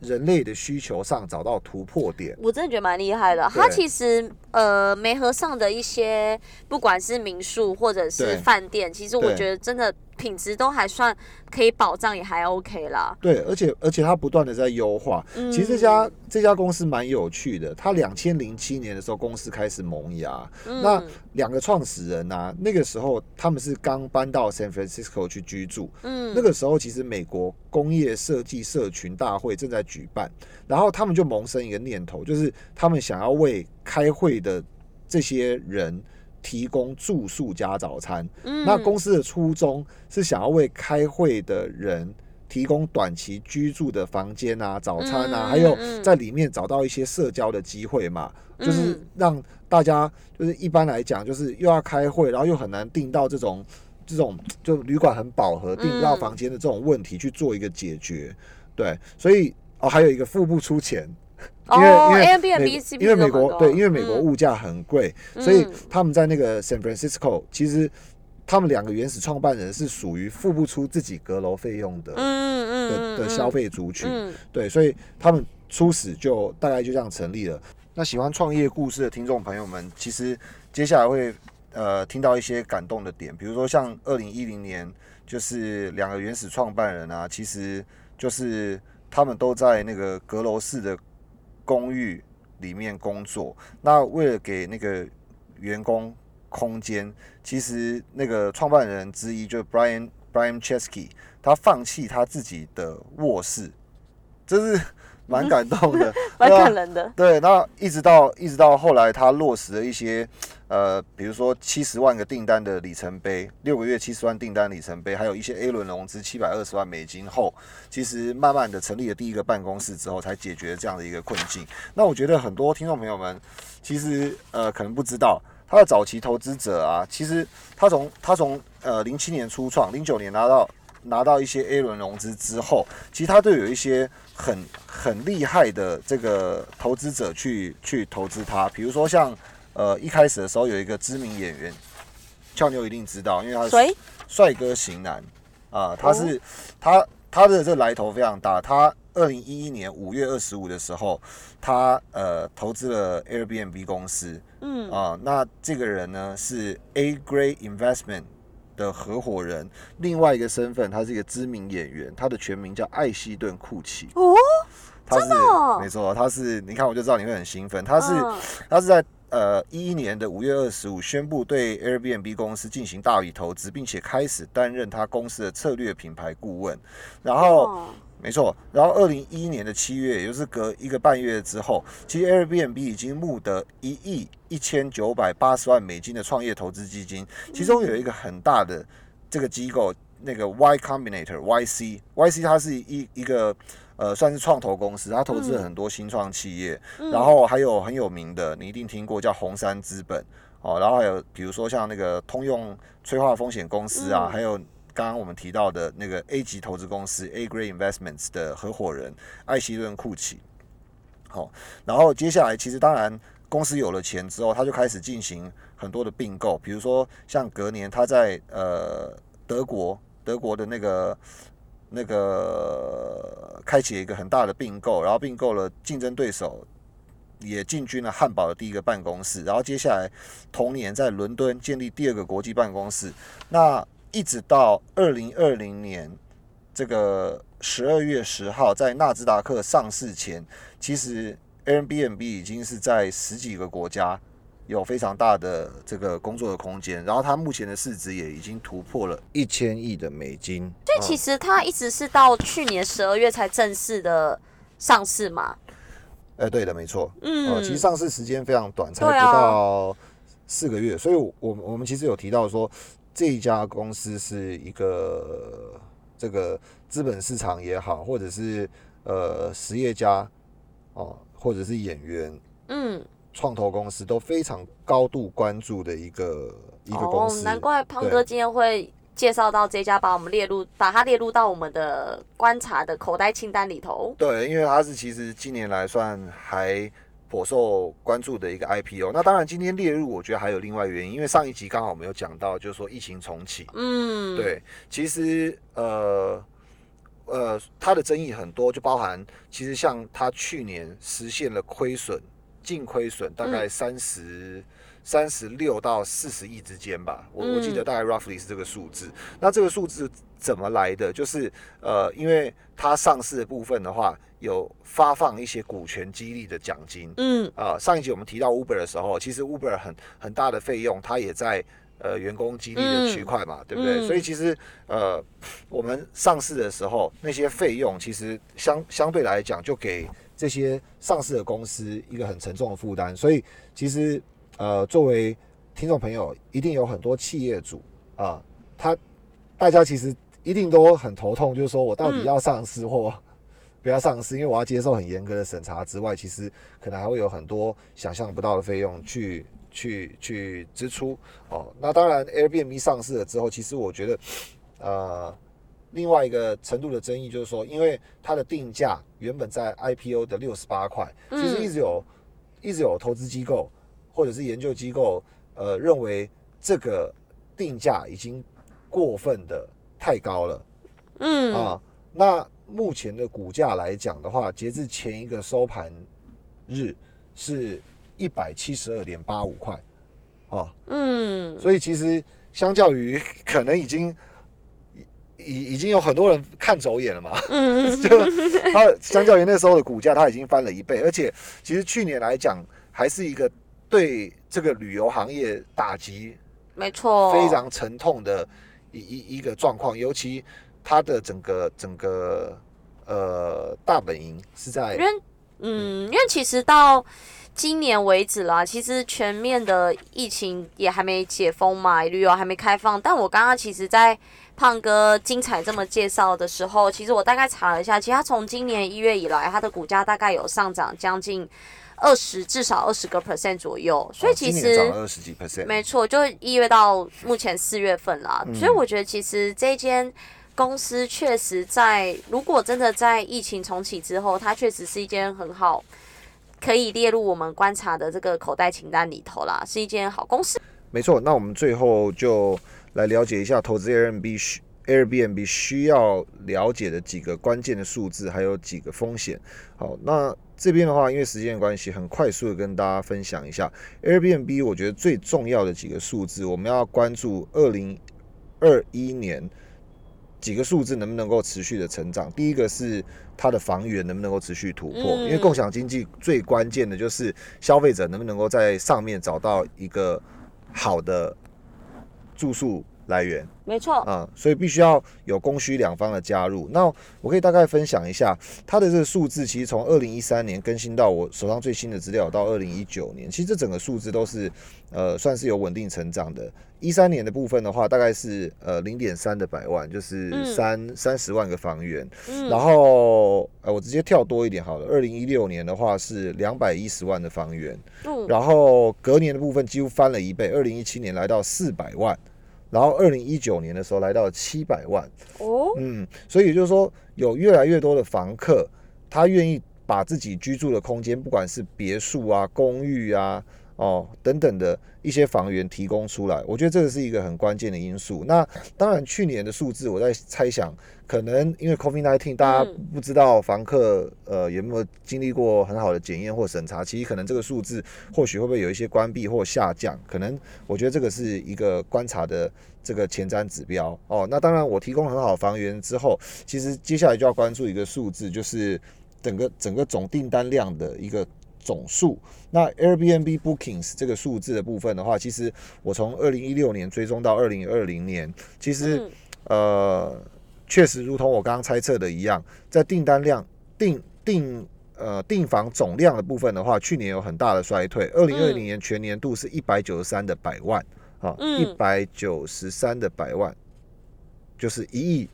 [SPEAKER 1] 人类的需求上找到突破点。
[SPEAKER 2] 我真的觉得蛮厉害的。它其实呃，梅河上的一些，不管是民宿或者是饭店，其实我觉得真的。品质都还算可以保障，也还 OK 啦。
[SPEAKER 1] 对，而且而且它不断的在优化。其实这家这家公司蛮有趣的。它两千零七年的时候，公司开始萌芽。那两个创始人呢，那个时候他们是刚搬到 San Francisco 去居住。嗯，那个时候其实美国工业设计社群大会正在举办，然后他们就萌生一个念头，就是他们想要为开会的这些人。提供住宿加早餐，那公司的初衷是想要为开会的人提供短期居住的房间啊、早餐啊，还有在里面找到一些社交的机会嘛，就是让大家就是一般来讲，就是又要开会，然后又很难订到这种这种就旅馆很饱和订不到房间的这种问题去做一个解决。对，所以哦，还有一个付不出钱。(laughs)
[SPEAKER 2] 因为因为
[SPEAKER 1] 因为美国对，因为美国物价很贵，所以他们在那个 San Francisco，其实他们两个原始创办人是属于付不出自己阁楼费用的，嗯嗯的的消费族群，对，所以他们初始就大概就这样成立了。那喜欢创业故事的听众朋友们，其实接下来会呃听到一些感动的点，比如说像二零一零年，就是两个原始创办人啊，其实就是他们都在那个阁楼式的。公寓里面工作，那为了给那个员工空间，其实那个创办人之一就是 Brian Brian Chesky，他放弃他自己的卧室，这是。(laughs) 蛮感动的，
[SPEAKER 2] 蛮感人的。
[SPEAKER 1] 对，那一直到一直到后来，他落实了一些，呃，比如说七十万个订单的里程碑，六个月七十万订单里程碑，还有一些 A 轮融资七百二十万美金后，其实慢慢的成立了第一个办公室之后，才解决这样的一个困境。那我觉得很多听众朋友们，其实呃可能不知道，他的早期投资者啊，其实他从他从呃零七年初创，零九年拿到。拿到一些 A 轮融资之后，其实他都有一些很很厉害的这个投资者去去投资他，比如说像呃一开始的时候有一个知名演员，俏妞一定知道，因为他是帅哥型男啊，他是他他的这来头非常大，他二零一一年五月二十五的时候，他呃投资了 Airbnb 公司，嗯啊，那这个人呢是 A Grade Investment。的合伙人，另外一个身份，他是一个知名演员，他的全名叫艾希顿·库奇。哦，他是没错，他是你看我就知道你会很兴奋。他是他是在呃一一年的五月二十五宣布对 Airbnb 公司进行大笔投资，并且开始担任他公司的策略品牌顾问。然后没错。然后二零一一年的七月，也就是隔一个半月之后，其实 Airbnb 已经募得一亿一千九百八十万美金的创业投资基金，其中有一个很大的这个机构，那个 Y Combinator YC，YC 它是一一个呃算是创投公司，他投资了很多新创企业，然后还有很有名的，你一定听过叫红杉资本哦，然后还有比如说像那个通用催化风险公司啊，还有。刚刚我们提到的那个 A 级投资公司 A Grade Investments 的合伙人艾希顿库奇，好，然后接下来其实当然公司有了钱之后，他就开始进行很多的并购，比如说像隔年他在呃德国德国的那个那个开启一个很大的并购，然后并购了竞争对手，也进军了汉堡的第一个办公室，然后接下来同年在伦敦建立第二个国际办公室，那。一直到二零二零年这个十二月十号，在纳斯达克上市前，其实 Airbnb 已经是在十几个国家有非常大的这个工作的空间，然后它目前的市值也已经突破了一千亿的美金。
[SPEAKER 2] 所以其实它一直是到去年十二月才正式的上市嘛？
[SPEAKER 1] 哎，对的，没错。嗯，其实上市时间非常短，才不到四个月。所以，我我们其实有提到说。这一家公司是一个这个资本市场也好，或者是呃实业家哦，或者是演员，嗯，创投公司都非常高度关注的一个一个公司。
[SPEAKER 2] 难怪胖哥今天会介绍到这家，把我们列入，把它列入到我们的观察的口袋清单里头。
[SPEAKER 1] 对，因为它是其实近年来算还。颇受关注的一个 IPO，那当然今天列入，我觉得还有另外原因，因为上一集刚好我们有讲到，就是说疫情重启，嗯，对，其实呃呃，它的争议很多，就包含其实像它去年实现了亏损，净亏损大概三十三十六到四十亿之间吧，我我记得大概 roughly 是这个数字，那这个数字怎么来的？就是呃，因为它上市的部分的话。有发放一些股权激励的奖金，嗯，啊，上一集我们提到 Uber 的时候，其实 Uber 很很大的费用，它也在呃员工激励的区块嘛，对不对？所以其实呃我们上市的时候那些费用，其实相相对来讲就给这些上市的公司一个很沉重的负担。所以其实呃作为听众朋友，一定有很多企业主啊，他大家其实一定都很头痛，就是说我到底要上市或。(laughs) 不要上市，因为我要接受很严格的审查之外，其实可能还会有很多想象不到的费用去去去支出哦。那当然，Airbnb 上市了之后，其实我觉得，呃，另外一个程度的争议就是说，因为它的定价原本在 IPO 的六十八块，其实一直有一直有投资机构或者是研究机构，呃，认为这个定价已经过分的太高了。嗯啊，那。目前的股价来讲的话，截至前一个收盘日是一百七十二点八五块，哦，嗯，所以其实相较于可能已经已已经有很多人看走眼了嘛，嗯，(laughs) 就它相较于那时候的股价，它已经翻了一倍，而且其实去年来讲还是一个对这个旅游行业打击，
[SPEAKER 2] 没错，
[SPEAKER 1] 非常沉痛的一一一个状况，尤其。它的整个整个呃大本营是在，
[SPEAKER 2] 因为嗯，因为其实到今年为止啦，其实全面的疫情也还没解封嘛，旅游还没开放。但我刚刚其实，在胖哥精彩这么介绍的时候，其实我大概查了一下，其实它从今年一月以来，它的股价大概有上涨将近二十至少二十个 percent 左右。所以其实
[SPEAKER 1] 涨二十几 percent，
[SPEAKER 2] 没错，就一月到目前四月份啦。所以我觉得其实这间。公司确实在，如果真的在疫情重启之后，它确实是一间很好，可以列入我们观察的这个口袋清单里头啦，是一间好公司。
[SPEAKER 1] 没错，那我们最后就来了解一下投资 Airbnb 需 Airbnb 需要了解的几个关键的数字，还有几个风险。好，那这边的话，因为时间的关系，很快速的跟大家分享一下 Airbnb。我觉得最重要的几个数字，我们要关注二零二一年。几个数字能不能够持续的成长？第一个是它的房源能不能够持续突破？因为共享经济最关键的就是消费者能不能够在上面找到一个好的住宿来源。
[SPEAKER 2] 没错，
[SPEAKER 1] 啊，所以必须要有供需两方的加入。那我可以大概分享一下它的这个数字，其实从二零一三年更新到我手上最新的资料到二零一九年，其实这整个数字都是呃算是有稳定成长的。一三年的部分的话，大概是呃零点三的百万，就是三三十万个房源。嗯然后呃我直接跳多一点好了，二零一六年的话是两百一十万的房源。嗯然后隔年的部分几乎翻了一倍，二零一七年来到四百万。然后二零一九年的时候来到了七百万哦，嗯，所以就是说有越来越多的房客，他愿意把自己居住的空间，不管是别墅啊、公寓啊。哦，等等的一些房源提供出来，我觉得这个是一个很关键的因素。那当然，去年的数字我在猜想，可能因为 COVID-19，大家不知道房客呃有没有经历过很好的检验或审查，其实可能这个数字或许会不会有一些关闭或下降，可能我觉得这个是一个观察的这个前瞻指标。哦，那当然我提供很好房源之后，其实接下来就要关注一个数字，就是整个整个总订单量的一个。总数，那 Airbnb bookings 这个数字的部分的话，其实我从二零一六年追踪到二零二零年，其实呃，确实如同我刚刚猜测的一样，在订单量订订呃订房总量的部分的话，去年有很大的衰退。二零二零年全年度是一百九十三的百万，啊，一百九十三的百万，就是一亿。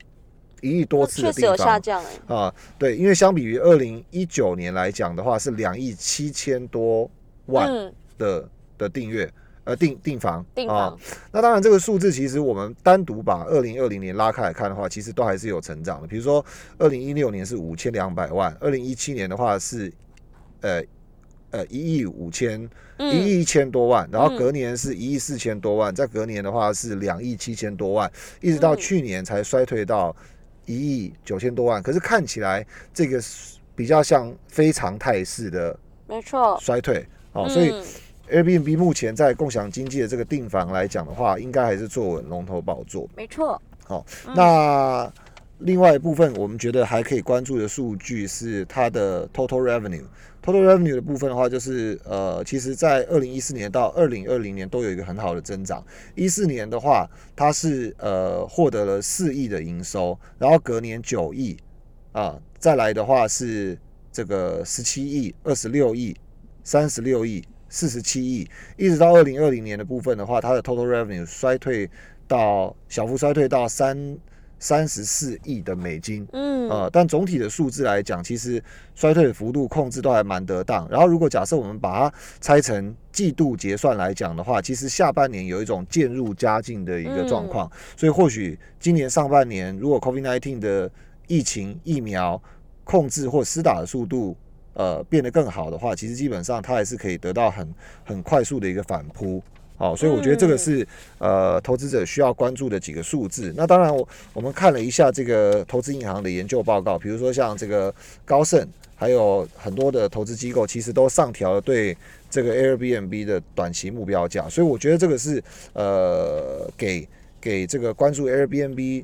[SPEAKER 1] 一亿多次的地方啊，对，因为相比于二零一九年来讲的话，是两亿七千多万的的订阅，呃，订订房
[SPEAKER 2] 啊。
[SPEAKER 1] 那当然，这个数字其实我们单独把二零二零年拉开来看的话，其实都还是有成长的。比如说，二零一六年是五千两百万，二零一七年的话是呃呃一亿五千一亿一千多万，然后隔年是一亿四千多万，在隔年的话是两亿七千多万，一直到去年才衰退到。一亿九千多万，可是看起来这个比较像非常态势的，
[SPEAKER 2] 没错，
[SPEAKER 1] 衰退哦。所以 Airbnb 目前在共享经济的这个订房来讲的话，应该还是坐稳龙头宝座。
[SPEAKER 2] 没错。
[SPEAKER 1] 好，那另外一部分我们觉得还可以关注的数据是它的 Total Revenue。Total revenue 的部分的话，就是呃，其实，在二零一四年到二零二零年都有一个很好的增长。一四年的话，它是呃获得了四亿的营收，然后隔年九亿啊，再来的话是这个十七亿、二十六亿、三十六亿、四十七亿，一直到二零二零年的部分的话，它的 total revenue 衰退到小幅衰退到三。三十四亿的美金，嗯，呃，但总体的数字来讲，其实衰退的幅度控制都还蛮得当。然后，如果假设我们把它拆成季度结算来讲的话，其实下半年有一种渐入佳境的一个状况。所以，或许今年上半年，如果 COVID-19 的疫情疫苗控制或施打的速度，呃，变得更好的话，其实基本上它还是可以得到很很快速的一个反扑。好，所以我觉得这个是呃投资者需要关注的几个数字。那当然，我我们看了一下这个投资银行的研究报告，比如说像这个高盛，还有很多的投资机构，其实都上调了对这个 Airbnb 的短期目标价。所以我觉得这个是呃给给这个关注 Airbnb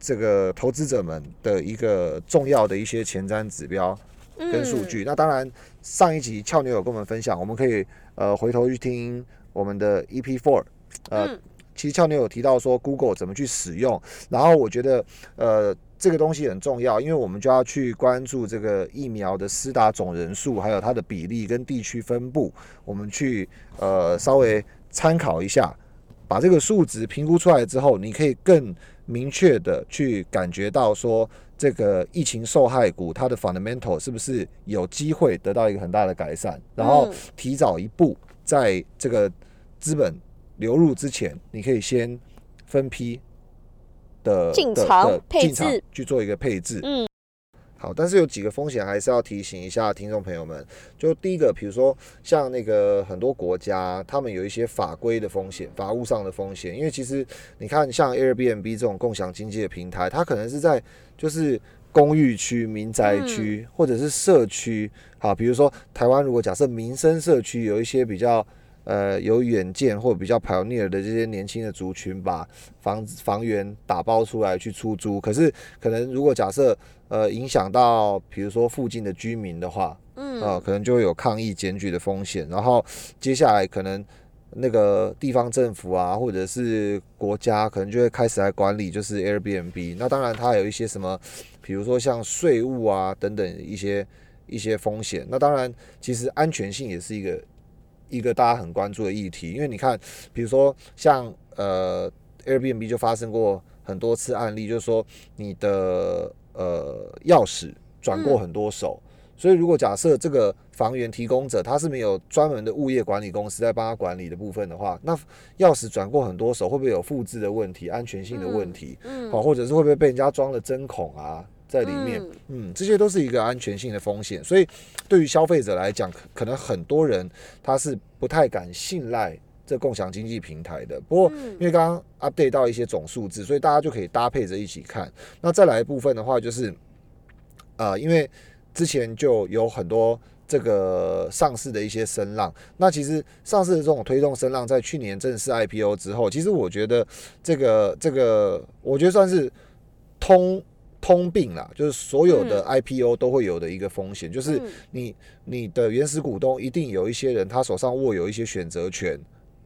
[SPEAKER 1] 这个投资者们的一个重要的一些前瞻指标跟数据。那当然，上一集俏妞有跟我们分享，我们可以呃回头去听。我们的 EP Four，呃，其实俏妞有提到说 Google 怎么去使用，然后我觉得呃这个东西很重要，因为我们就要去关注这个疫苗的施打总人数，还有它的比例跟地区分布，我们去呃稍微参考一下，把这个数值评估出来之后，你可以更明确的去感觉到说这个疫情受害股它的 fundamental 是不是有机会得到一个很大的改善，然后提早一步。在这个资本流入之前，你可以先分批的
[SPEAKER 2] 进场配置
[SPEAKER 1] 去做一个配置。嗯，好，但是有几个风险还是要提醒一下听众朋友们。就第一个，比如说像那个很多国家，他们有一些法规的风险、法务上的风险。因为其实你看，像 Airbnb 这种共享经济的平台，它可能是在就是公寓区、民宅区或者是社区。好，比如说台湾，如果假设民生社区有一些比较呃有远见或者比较 pioneer 的这些年轻的族群，把房房源打包出来去出租，可是可能如果假设呃影响到比如说附近的居民的话，嗯，啊，可能就会有抗议检举的风险，然后接下来可能那个地方政府啊，或者是国家，可能就会开始来管理，就是 Airbnb。那当然，它有一些什么，比如说像税务啊等等一些一些风险。那当然，其实安全性也是一个一个大家很关注的议题。因为你看，比如说像呃 Airbnb 就发生过很多次案例，就是说你的呃钥匙转过很多手。所以，如果假设这个房源提供者他是没有专门的物业管理公司在帮他管理的部分的话，那钥匙转过很多手，会不会有复制的问题、安全性的问题？嗯，好，或者是会不会被人家装了针孔啊在里面？嗯，这些都是一个安全性的风险。所以，对于消费者来讲，可能很多人他是不太敢信赖这共享经济平台的。不过，因为刚刚 update 到一些总数字，所以大家就可以搭配着一起看。那再来一部分的话，就是啊，因为。之前就有很多这个上市的一些声浪，那其实上市的这种推动声浪，在去年正式 IPO 之后，其实我觉得这个这个，我觉得算是通通病啦，就是所有的 IPO 都会有的一个风险，就是你你的原始股东一定有一些人，他手上握有一些选择权。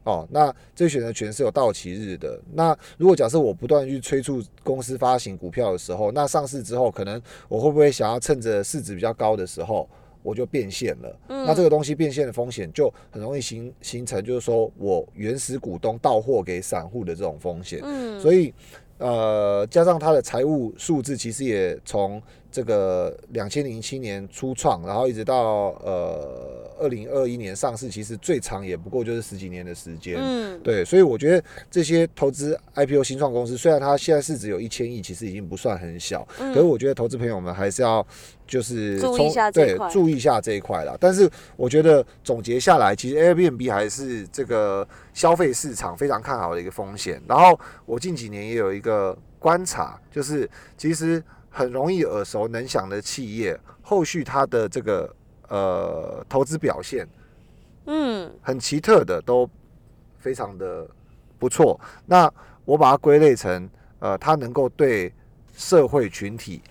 [SPEAKER 1] 哦，那这选择权是有到期日的。那如果假设我不断去催促公司发行股票的时候，那上市之后，可能我会不会想要趁着市值比较高的时候，我就变现了？嗯，那这个东西变现的风险就很容易形形成，就是说我原始股东到货给散户的这种风险。嗯，所以呃，加上它的财务数字，其实也从。这个两千零七年初创，然后一直到呃二零二一年上市，其实最长也不过就是十几年的时间。嗯，对，所以我觉得这些投资 IPO 新创公司，虽然它现在市值有一千亿，其实已经不算很小，可是我觉得投资朋友们还是要就是
[SPEAKER 2] 注意一下这一块，
[SPEAKER 1] 注意一下这一块啦。但是我觉得总结下来，其实 Airbnb 还是这个消费市场非常看好的一个风险。然后我近几年也有一个观察，就是其实。很容易耳熟能详的企业，后续它的这个呃投资表现，嗯，很奇特的，都非常的不错。那我把它归类成，呃，它能够对社会群体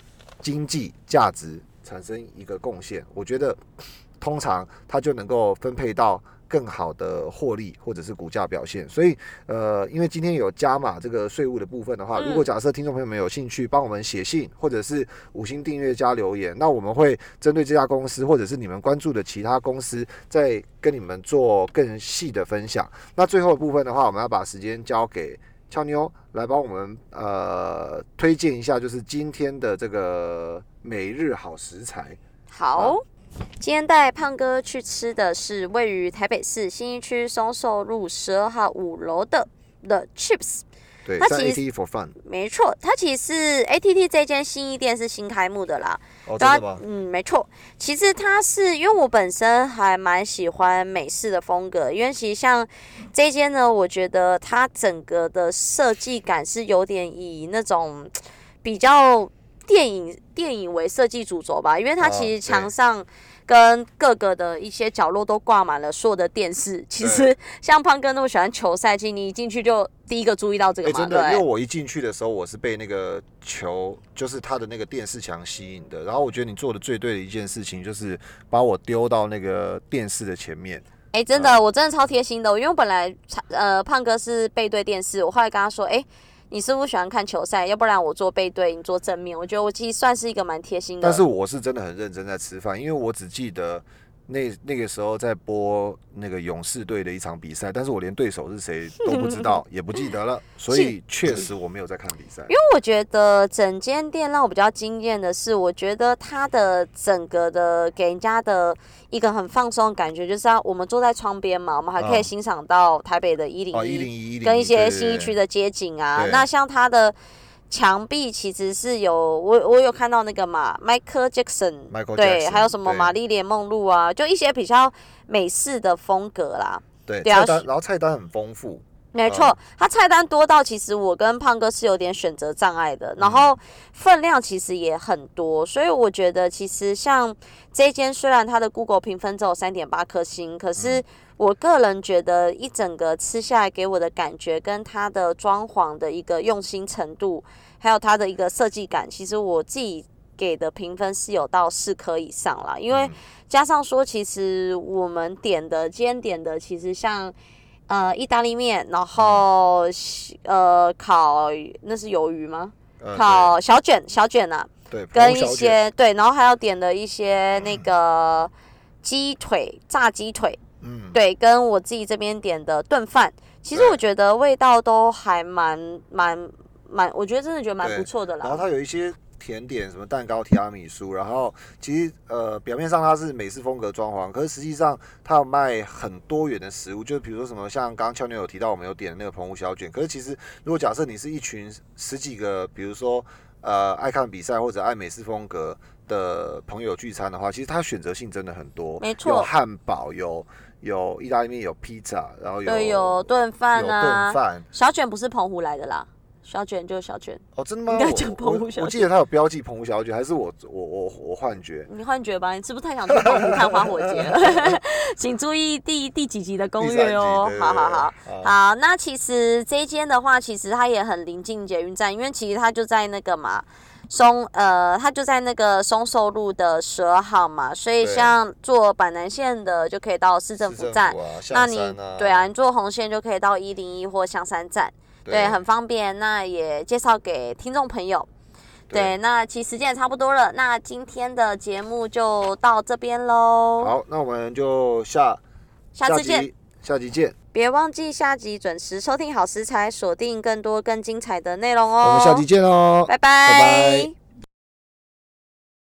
[SPEAKER 1] 经济价值产生一个贡献，我觉得通常它就能够分配到。更好的获利或者是股价表现，所以呃，因为今天有加码这个税务的部分的话，如果假设听众朋友们有兴趣，帮我们写信或者是五星订阅加留言，那我们会针对这家公司或者是你们关注的其他公司，再跟你们做更细的分享。那最后的部分的话，我们要把时间交给俏妞来帮我们呃推荐一下，就是今天的这个每日好食材。
[SPEAKER 2] 好。今天带胖哥去吃的是位于台北市新一区松寿路十二号五楼的 The Chips。
[SPEAKER 1] 对，它其实 for fun。
[SPEAKER 2] 没错，它其实 ATT 这间新一店是新开幕的啦。
[SPEAKER 1] 哦，真的吗？
[SPEAKER 2] 嗯，没错。其实它是因为我本身还蛮喜欢美式的风格，因为其实像这间呢，我觉得它整个的设计感是有点以那种比较。电影电影为设计主轴吧，因为它其实墙上跟各个的一些角落都挂满了所有的电视。其实像胖哥那么喜欢球赛，其实你一进去就第一个注意到这个。
[SPEAKER 1] 真的，因为我一进去的时候，我是被那个球，就是他的那个电视墙吸引的。然后我觉得你做的最对的一件事情，就是把我丢到那个电视的前面。
[SPEAKER 2] 哎，真的，我真的超贴心的，因为我本来呃胖哥是背对电视，我后来跟他说，哎。你是不是喜欢看球赛？要不然我做背对，你做正面。我觉得我其实算是一个蛮贴心的。
[SPEAKER 1] 但是我是真的很认真在吃饭，因为我只记得。那那个时候在播那个勇士队的一场比赛，但是我连对手是谁都不知道，(laughs) 也不记得了，所以确实我没有在看比赛。
[SPEAKER 2] 因为我觉得整间店让我比较惊艳的是，我觉得它的整个的给人家的一个很放松的感觉，就是我们坐在窗边嘛，我们还可以欣赏到台北的一零
[SPEAKER 1] 一
[SPEAKER 2] 跟一些新一区的街景啊。那像它的。墙壁其实是有我我有看到那个嘛，Michael Jackson，对，还有什么玛丽莲梦露啊，就一些比较美式的风格啦。
[SPEAKER 1] 对，菜单然后菜单很丰富。
[SPEAKER 2] 没错，它菜单多到其实我跟胖哥是有点选择障碍的，然后分量其实也很多，所以我觉得其实像这间虽然它的 Google 评分只有三点八颗星，可是我个人觉得一整个吃下来给我的感觉跟它的装潢的一个用心程度，还有它的一个设计感，其实我自己给的评分是有到四颗以上啦，因为加上说其实我们点的今天点的其实像。呃意大利面，然后呃烤那是鱿鱼吗？
[SPEAKER 1] 呃
[SPEAKER 2] 烤小卷小卷啊，
[SPEAKER 1] 对，
[SPEAKER 2] 跟一些对，然后还要点的一些那个鸡腿炸鸡腿，
[SPEAKER 1] 嗯，
[SPEAKER 2] 对，跟我自己这边点的炖饭，其实
[SPEAKER 1] 对。
[SPEAKER 2] 我觉得味道都还蛮蛮蛮，我觉得真的觉得蛮
[SPEAKER 1] 对
[SPEAKER 2] 不错的啦。
[SPEAKER 1] 然后它有一些甜点，什么蛋糕、提拉米苏，然后其实呃表面上它是美式风格装潢，可是实际上它有卖很多元的食物，就比如说什么像刚刚俏妞有提到我们有点的那个澎湖小卷，可是其实如果假设你是一群十几个，比如说呃爱看比赛或者爱美式风格的朋友聚餐的话，其实它选择性真的很多，
[SPEAKER 2] 没错。
[SPEAKER 1] 有汉堡，有有意大利面，有披萨，然后有
[SPEAKER 2] 对，有炖饭
[SPEAKER 1] 有
[SPEAKER 2] 啊
[SPEAKER 1] 炖，饭。
[SPEAKER 2] 小卷不是澎湖来的啦，小卷就是小卷，
[SPEAKER 1] 哦，真的吗？
[SPEAKER 2] 应该
[SPEAKER 1] 我
[SPEAKER 2] 讲澎湖小
[SPEAKER 1] 我我记得他有标记澎湖小卷，还是我我我我幻觉？
[SPEAKER 2] 你幻觉吧？你是不是太想去澎湖看花火节了？(laughs) 请注意第第几集的攻略哦好好好。好，那其实这一间的话，其实它也很临近捷运站，因为其实它就在那个嘛松呃，它就在那个松寿路的十二号嘛，所以像坐板南线的就可以到市政府站，
[SPEAKER 1] 啊、
[SPEAKER 2] 那你对啊，你坐红线就可以到一零一或香山站，对，很方便。那也介绍给听众朋友。对，那其实时间也差不多了，那今天的节目就到这边喽，
[SPEAKER 1] 好，那我们就下
[SPEAKER 2] 下次见。
[SPEAKER 1] 集下集见，
[SPEAKER 2] 别忘记下集准时收听好食材，锁定更多更精彩的内容哦。
[SPEAKER 1] 我们下集见哦，
[SPEAKER 2] 拜拜
[SPEAKER 1] 拜拜